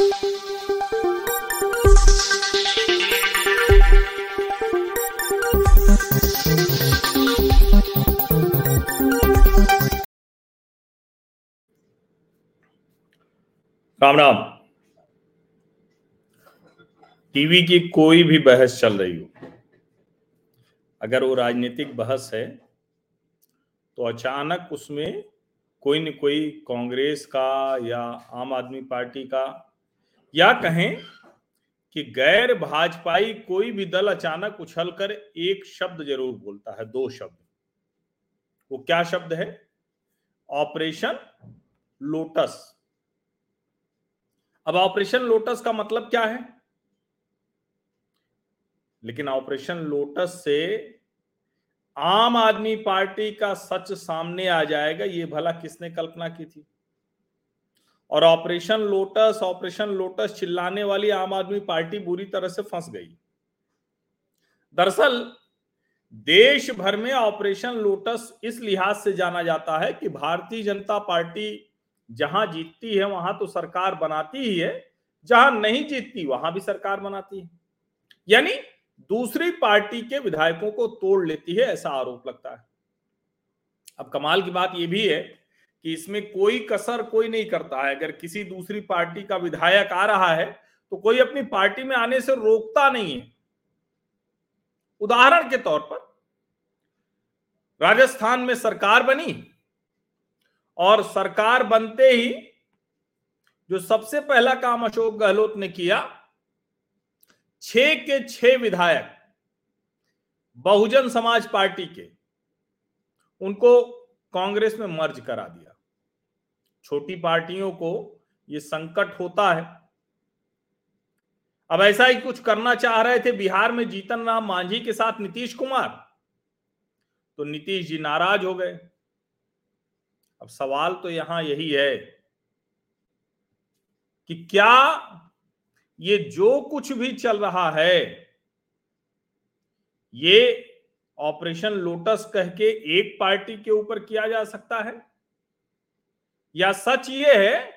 Ram Ram. TV की कोई भी बहस चल रही हो, अगर वो राजनीतिक बहस है तो अचानक उसमें कोई न कोई कांग्रेस का या आम आदमी पार्टी का या कहें कि गैर भाजपाई कोई भी दल अचानक उछलकर एक शब्द ज़रूर बोलता है, दो शब्द। वो क्या शब्द है? Operation Lotus. अब ऑपरेशन लोटस का मतलब क्या है? लेकिन ऑपरेशन लोटस से आम आदमी पार्टी का सच सामने आ जाएगा, ये भला किसने कल्पना की थी? और ऑपरेशन लोटस ऑपरेशन लोटस चिल्लाने वाली आम आदमी पार्टी बुरी तरह से फंस गई। दरअसल, देश भर में ऑपरेशन लोटस इस लिहाज से जाना जाता है कि भारतीय जनता पार्टी जहाँ जीतती है, वहाँ तो सरकार बनाती ही है, जहाँ नहीं जीतती, वहाँ भी सरकार बनाती है। यानी दूसरी पार्टी के विधायकों को तोड़ लेती है, ऐसा आरोप लगता है। अब कमाल की बात यह भी है कि इसमें कोई कसर कोई नहीं करता है। अगर किसी दूसरी पार्टी का विधायक आ रहा है तो कोई अपनी पार्टी में आने से रोकता नहीं है। उदाहरण के तौर पर, राजस्थान में सरकार बनी और सरकार बनते ही जो सबसे पहला काम अशोक गहलोत ने किया, छह के छह विधायक, बहुजन समाज पार्टी के, उनको कांग्रेस में मर्ज करा दिया। छोटी पार्टियों को ये संकट होता है। अब ऐसा ही कुछ करना चाह रहे थे बिहार में जीतन राम मांझी के साथ नीतीश कुमार। तो नीतीश जी नाराज़ हो गए। अब सवाल तो यहाँ यही है कि क्या ये जो कुछ भी चल रहा है, ये ऑपरेशन लोटस कह के एक पार्टी के ऊपर किया जा सकता है? या सच ये है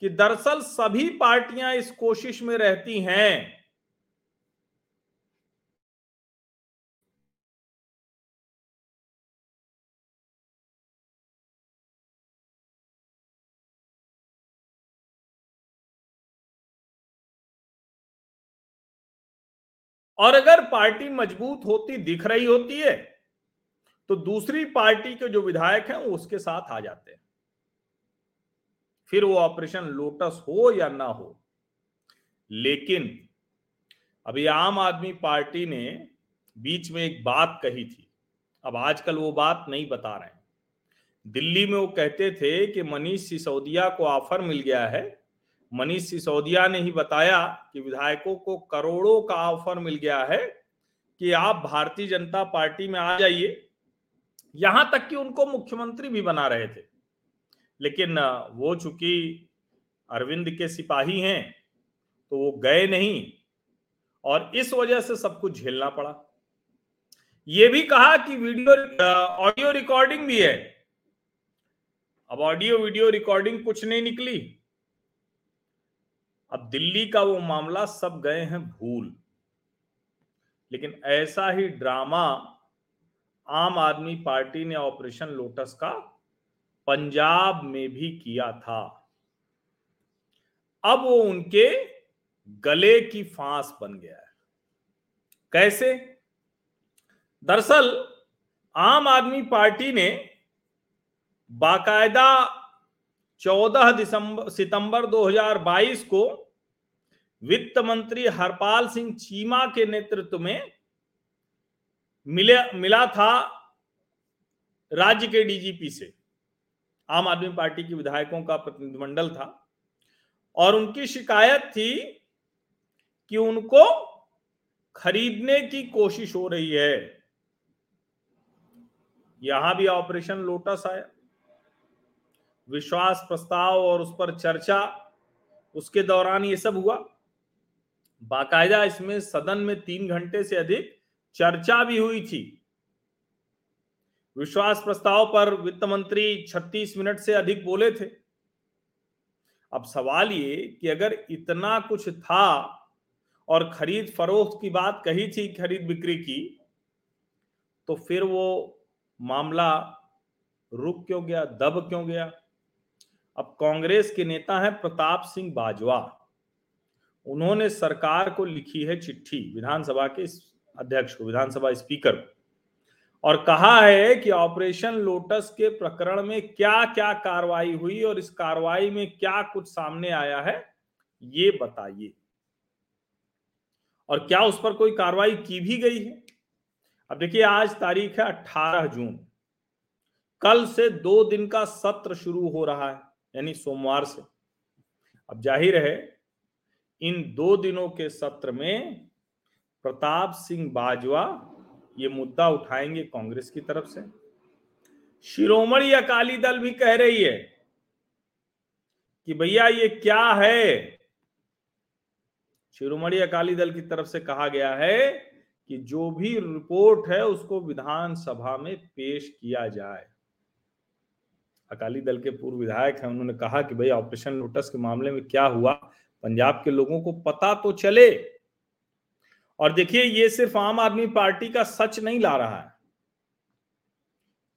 कि दरअसल सभी पार्टियाँ इस कोशिश में रहती हैं और अगर पार्टी मज़बूत होती, दिख रही होती है तो दूसरी पार्टी के जो विधायक हैं, वो उसके साथ आ जाते हैं। फिर वो ऑपरेशन लोटस हो या ना हो। लेकिन अभी आम आदमी पार्टी ने बीच में एक बात कही थी। अब आजकल वो बात नहीं बता रहे हैं। दिल्ली में वो कहते थे कि मनीष सिसोदिया को ऑफ़र मिल गया है मनीष सिसोदिया ने ही बताया कि विधायकों को करोड़ों का ऑफ़र मिल गया है कि आप भारतीय जनता पार्टी में आ जाइए। यहाँ तक कि उनको मुख्यमंत्री भी बना रहे थे। लेकिन वो चूँकि अरविंद के सिपाही हैं तो वो गए नहीं और इस वजह से सब कुछ झेलना पड़ा। ये भी कहा कि वीडियो ऑडियो रिकॉर्डिंग भी है। अब ऑडियो, वीडियो रिकॉर्डिंग कुछ नहीं निकली। अब दिल्ली का वो मामला सब गए हैं भूल। लेकिन ऐसा ही ड्रामा आम आदमी पार्टी ने ऑपरेशन लोटस का पंजाब में भी किया था। अब वो उनके गले की फांस बन गया है। कैसे? दरअसल आम आदमी पार्टी ने बाकायदा 14 दिसंबर सितंबर 2022 को वित्त मंत्री हरपाल सिंह चीमा के नेतृत्व में मिले, मिला था राज्य के डीजीपी से। आम आदमी पार्टी के विधायकों का प्रतिनिधिमंडल था और उनकी शिकायत थी कि उनको खरीदने की कोशिश हो रही है। यहाँ भी ऑपरेशन लोटस आया। विश्वास प्रस्ताव और उस पर चर्चा उसके दौरान ये सब हुआ। बाकायदा इसमें सदन में तीन घंटे से अधिक चर्चा भी हुई थी। विश्वास प्रस्ताव पर वित्त मंत्री 36 मिनट से अधिक बोले थे। अब सवाल ये कि अगर इतना कुछ था और खरीद फरोख्त की बात कही थी खरीद बिक्री की तो फिर वो मामला रुक क्यों गया, दब क्यों गया? अब कांग्रेस के नेता हैं प्रताप सिंह बाजवा। उन्होंने सरकार को लिखी है चिट्ठी विधानसभा के अध्यक्ष को, विधानसभा स्पीकर को, और कहा है कि ऑपरेशन लोटस के प्रकरण में क्या क्या कार्रवाई हुई और इस कार्रवाई में क्या कुछ सामने आया है, ये बताइए। और क्या उस पर कोई कार्रवाई की भी गई है? अब देखिए, आज तारीख है 18 जून। कल से दो दिन का सत्र शुरू हो रहा है। यानी सोमवार से। अब ज़ाहिर है, इन दो दिनों के सत्र में प्रताप सिंह बाजवा ये मुद्दा उठाएँगे कांग्रेस की तरफ़ से। शिरोमणि अकाली दल भी कह रही है कि भैया ये क्या है? शिरोमणि अकाली दल की तरफ़ से कहा गया है कि जो भी रिपोर्ट है उसको विधानसभा में पेश किया जाए। अकाली दल के पूर्व विधायक हैं, उन्होंने कहा कि भाई, ऑपरेशन लोटस के मामले में क्या हुआ? पंजाब के लोगों को पता तो चले। और देखिए, ये सिर्फ़ आम आदमी पार्टी का सच नहीं ला रहा है।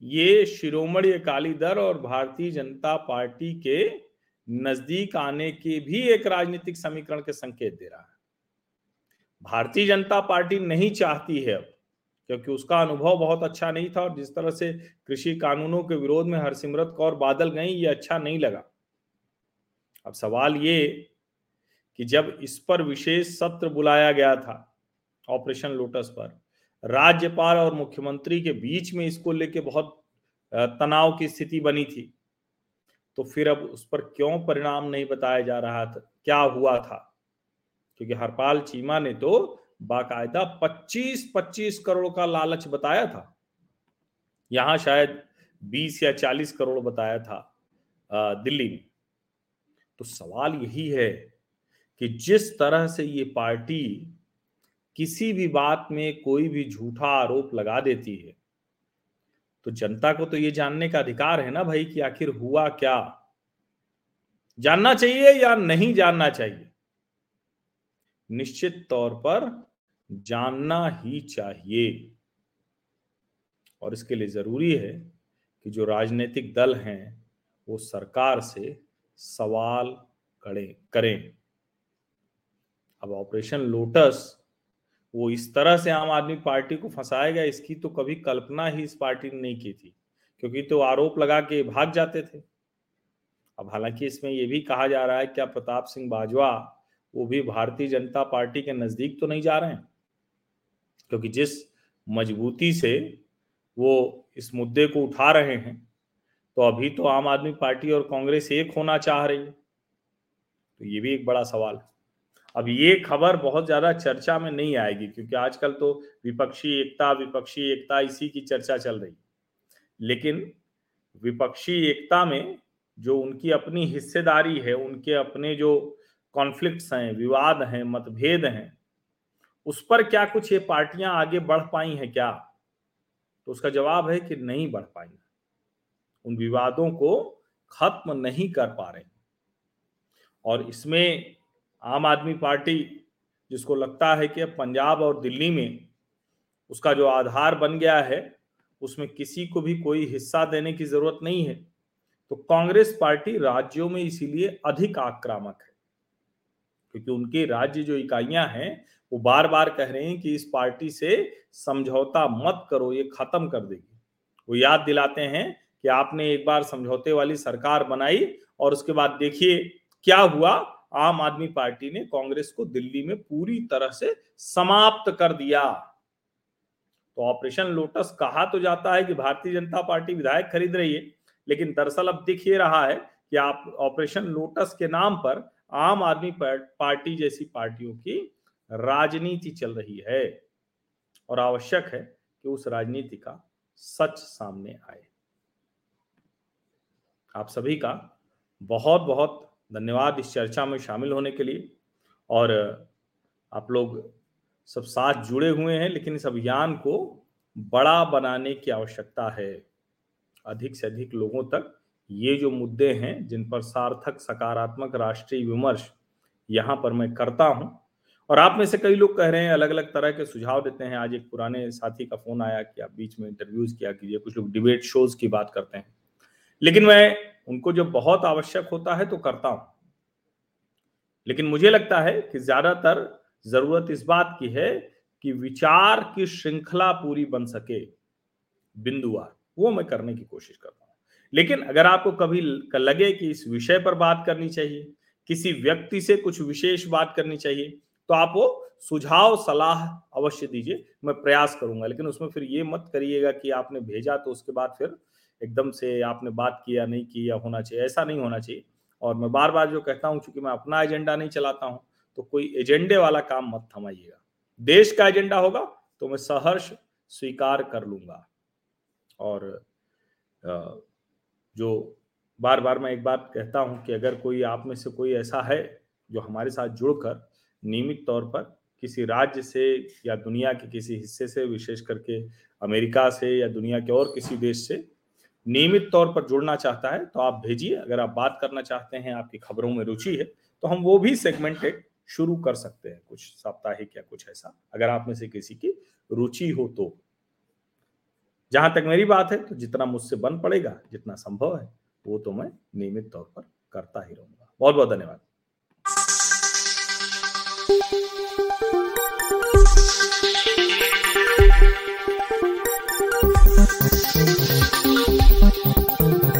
ये शिरोमणि अकाली दल और भारतीय जनता पार्टी के नज़दीक आने के भी एक राजनीतिक समीकरण के संकेत दे रहा है। भारतीय जनता पार्टी नहीं चाहती है अब। क्योंकि उसका अनुभव बहुत अच्छा नहीं था और जिस तरह से कृषि कानूनों के विरोध में हरसिमरत कौर बादल गई ये अच्छा नहीं लगा। अब सवाल ये कि जब इस पर विशेष सत्र बुलाया गया था, ऑपरेशन लोटस पर, राज्यपाल और मुख्यमंत्री के बीच में इसको लेके बहुत तनाव की स्थिति बनी थी तो फिर अब उस पर क्यों परिणाम नहीं बताया जा रहा था? क्या हुआ था? क्योंकि हरपाल चीमा ने तो बाकायदा 25-25 करोड़ का लालच बताया था। यहाँ शायद 20 या 40 करोड़ बताया था दिल्ली में। तो सवाल यही है कि जिस तरह से ये पार्टी किसी भी बात में कोई भी झूठा आरोप लगा देती है तो जनता को तो ये जानने का अधिकार है ना भाई कि आखिर हुआ क्या? जानना चाहिए या नहीं जानना चाहिए? निश्चित तौर पर जानना ही चाहिए। और इसके लिए ज़रूरी है कि जो राजनीतिक दल हैं, वो सरकार से सवाल करें करें। अब ऑपरेशन लोटस, वो इस तरह से आम आदमी पार्टी को फंसाएगा, इसकी तो कभी कल्पना ही इस पार्टी ने नहीं की थी, क्योंकि तो आरोप लगा के भाग जाते थे। अब हालाँकि इसमें यह भी कहा जा रहा है, क्या प्रताप सिंह बाजवा, वो भी भारतीय जनता पार्टी के नज़दीक तो नहीं जा रहे हैं? क्योंकि जिस मजबूती से वो इस मुद्दे को उठा रहे हैं तो अभी तो आम आदमी पार्टी और कांग्रेस एक होना चाह रही है। तो ये भी एक बड़ा सवाल है। अब ये खबर बहुत ज़्यादा चर्चा में नहीं आएगी, क्योंकि आजकल तो विपक्षी एकता विपक्षी एकता, इसी की चर्चा चल रही लेकिन विपक्षी एकता में जो उनकी अपनी हिस्सेदारी है, उनके अपने जो कॉन्फ्लिक्ट्स हैं, विवाद हैं, मतभेद हैं उस पर क्या कुछ ये पार्टियाँ आगे बढ़ पाई हैं क्या? तो उसका जवाब है कि नहीं बढ़ पाई उन विवादों को खत्म नहीं कर पा रहे और इसमें आम आदमी पार्टी, जिसको लगता है कि पंजाब और दिल्ली में उसका जो आधार बन गया है, उसमें किसी को भी कोई हिस्सा देने की ज़रूरत नहीं है। तो कांग्रेस पार्टी राज्यों में इसीलिए अधिक आक्रामक है, क्योंकि उनके राज्य जो इकाइयाँ हैं वो बार बार कह रहे हैं कि इस पार्टी से समझौता मत करो, ये खत्म कर देगी। वो याद दिलाते हैं कि आपने एक बार समझौते वाली सरकार बनाई और उसके बाद देखिए क्या हुआ, आम आदमी पार्टी ने कांग्रेस को दिल्ली में पूरी तरह से समाप्त कर दिया। तो ऑपरेशन लोटस कहा तो जाता है कि भारतीय जनता पार्टी विधायक खरीद रही है, लेकिन दरअसल अब दिख ये रहा है कि आप ऑपरेशन लोटस के नाम पर आम आदमी पार्टी जैसी पार्टियों की राजनीति चल रही है और आवश्यक है कि उस राजनीति का सच सामने आए। आप सभी का बहुत बहुत धन्यवाद इस चर्चा में शामिल होने के लिए। और आप लोग सब साथ जुड़े हुए हैं, लेकिन इस अभियान को बड़ा बनाने की आवश्यकता है। अधिक से अधिक लोगों तक ये जो मुद्दे हैं, जिन पर सार्थक सकारात्मक राष्ट्रीय विमर्श यहाँ पर मैं करता हूँ और आप में से कई लोग कह रहे हैं अलग अलग तरह के सुझाव देते हैं। आज एक पुराने साथी का फ़ोन आया कि आप बीच में इंटरव्यूज़ किया कीजिए, कुछ लोग डिबेट शोज़ की बात करते हैं। लेकिन मैं उनको जब बहुत आवश्यक होता है तो करता हूँ। लेकिन मुझे लगता है कि ज़्यादातर ज़रूरत इस बात की है कि विचार की श्रृंखला पूरी बन सके, बिंदुवार। वो मैं करने की कोशिश करता हूँ। लेकिन अगर आपको कभी लगे कि इस विषय पर बात करनी चाहिए, किसी व्यक्ति से कुछ विशेष बात करनी चाहिए तो आप वो सुझाव, सलाह अवश्य दीजिए। मैं प्रयास करूँगा, लेकिन उसमें फिर ये मत करिएगा कि आपने भेजा तो उसके बाद फिर एकदम से आपने बात किया नहीं किया होना चाहिए, ऐसा नहीं होना चाहिए। और मैं बार बार जो कहता हूँ, चूँकि मैं अपना एजेंडा नहीं चलाता हूँ तो कोई एजेंडे वाला काम मत थमाइएगा। देश का एजेंडा होगा तो मैं सहर्ष स्वीकार कर लूँगा। और जो बार बार मैं एक बात कहता हूँ कि अगर कोई आप में से कोई ऐसा है जो हमारे साथ जुड़कर नियमित तौर पर किसी राज्य से या दुनिया के किसी हिस्से से, विशेष करके अमेरिका से या दुनिया के और किसी देश से नियमित तौर पर जुड़ना चाहता है तो आप भेजिए। अगर आप बात करना चाहते हैं, आपकी खबरों में रुचि है तो हम वो भी सेगमेंटेड शुरू कर सकते हैं, कुछ साप्ताहिक या कुछ ऐसा, अगर आप में से किसी की रुचि हो तो। जहाँ तक मेरी बात है तो जितना मुझसे बन पड़ेगा, जितना संभव है, वो तो मैं नियमित तौर पर करता ही रहूँगा। बहुत बहुत धन्यवाद। Thank you.